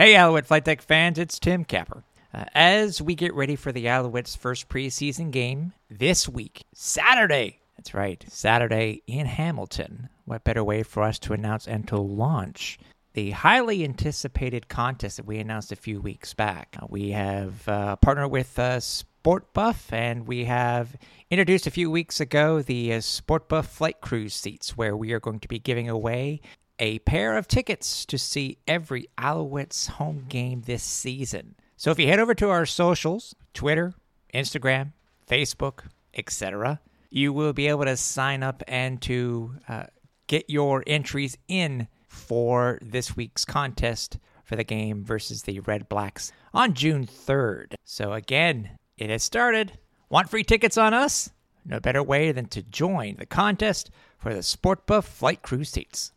Hey, Alouette Flight Deck fans, it's Tim Capper. Uh, as we get ready for the Alouettes' first preseason game this week, Saturday. That's right, Saturday in Hamilton. What better way for us to announce and to launch the highly anticipated contest that we announced a few weeks back? Uh, we have uh, partnered with uh, Sport Buff, and we have introduced a few weeks ago the uh, Sport Buff Flight Crew's seats, where we are going to be giving away a pair of tickets to see every Alouettes home game this season. So if you head over to our socials, Twitter, Instagram, Facebook, etc., you will be able to sign up and to uh, get your entries in for this week's contest for the game versus the Redblacks on June 3rd. So again, it has started. Want free tickets on us? No better way than to join the contest for the Sport Buff Flight Crew seats.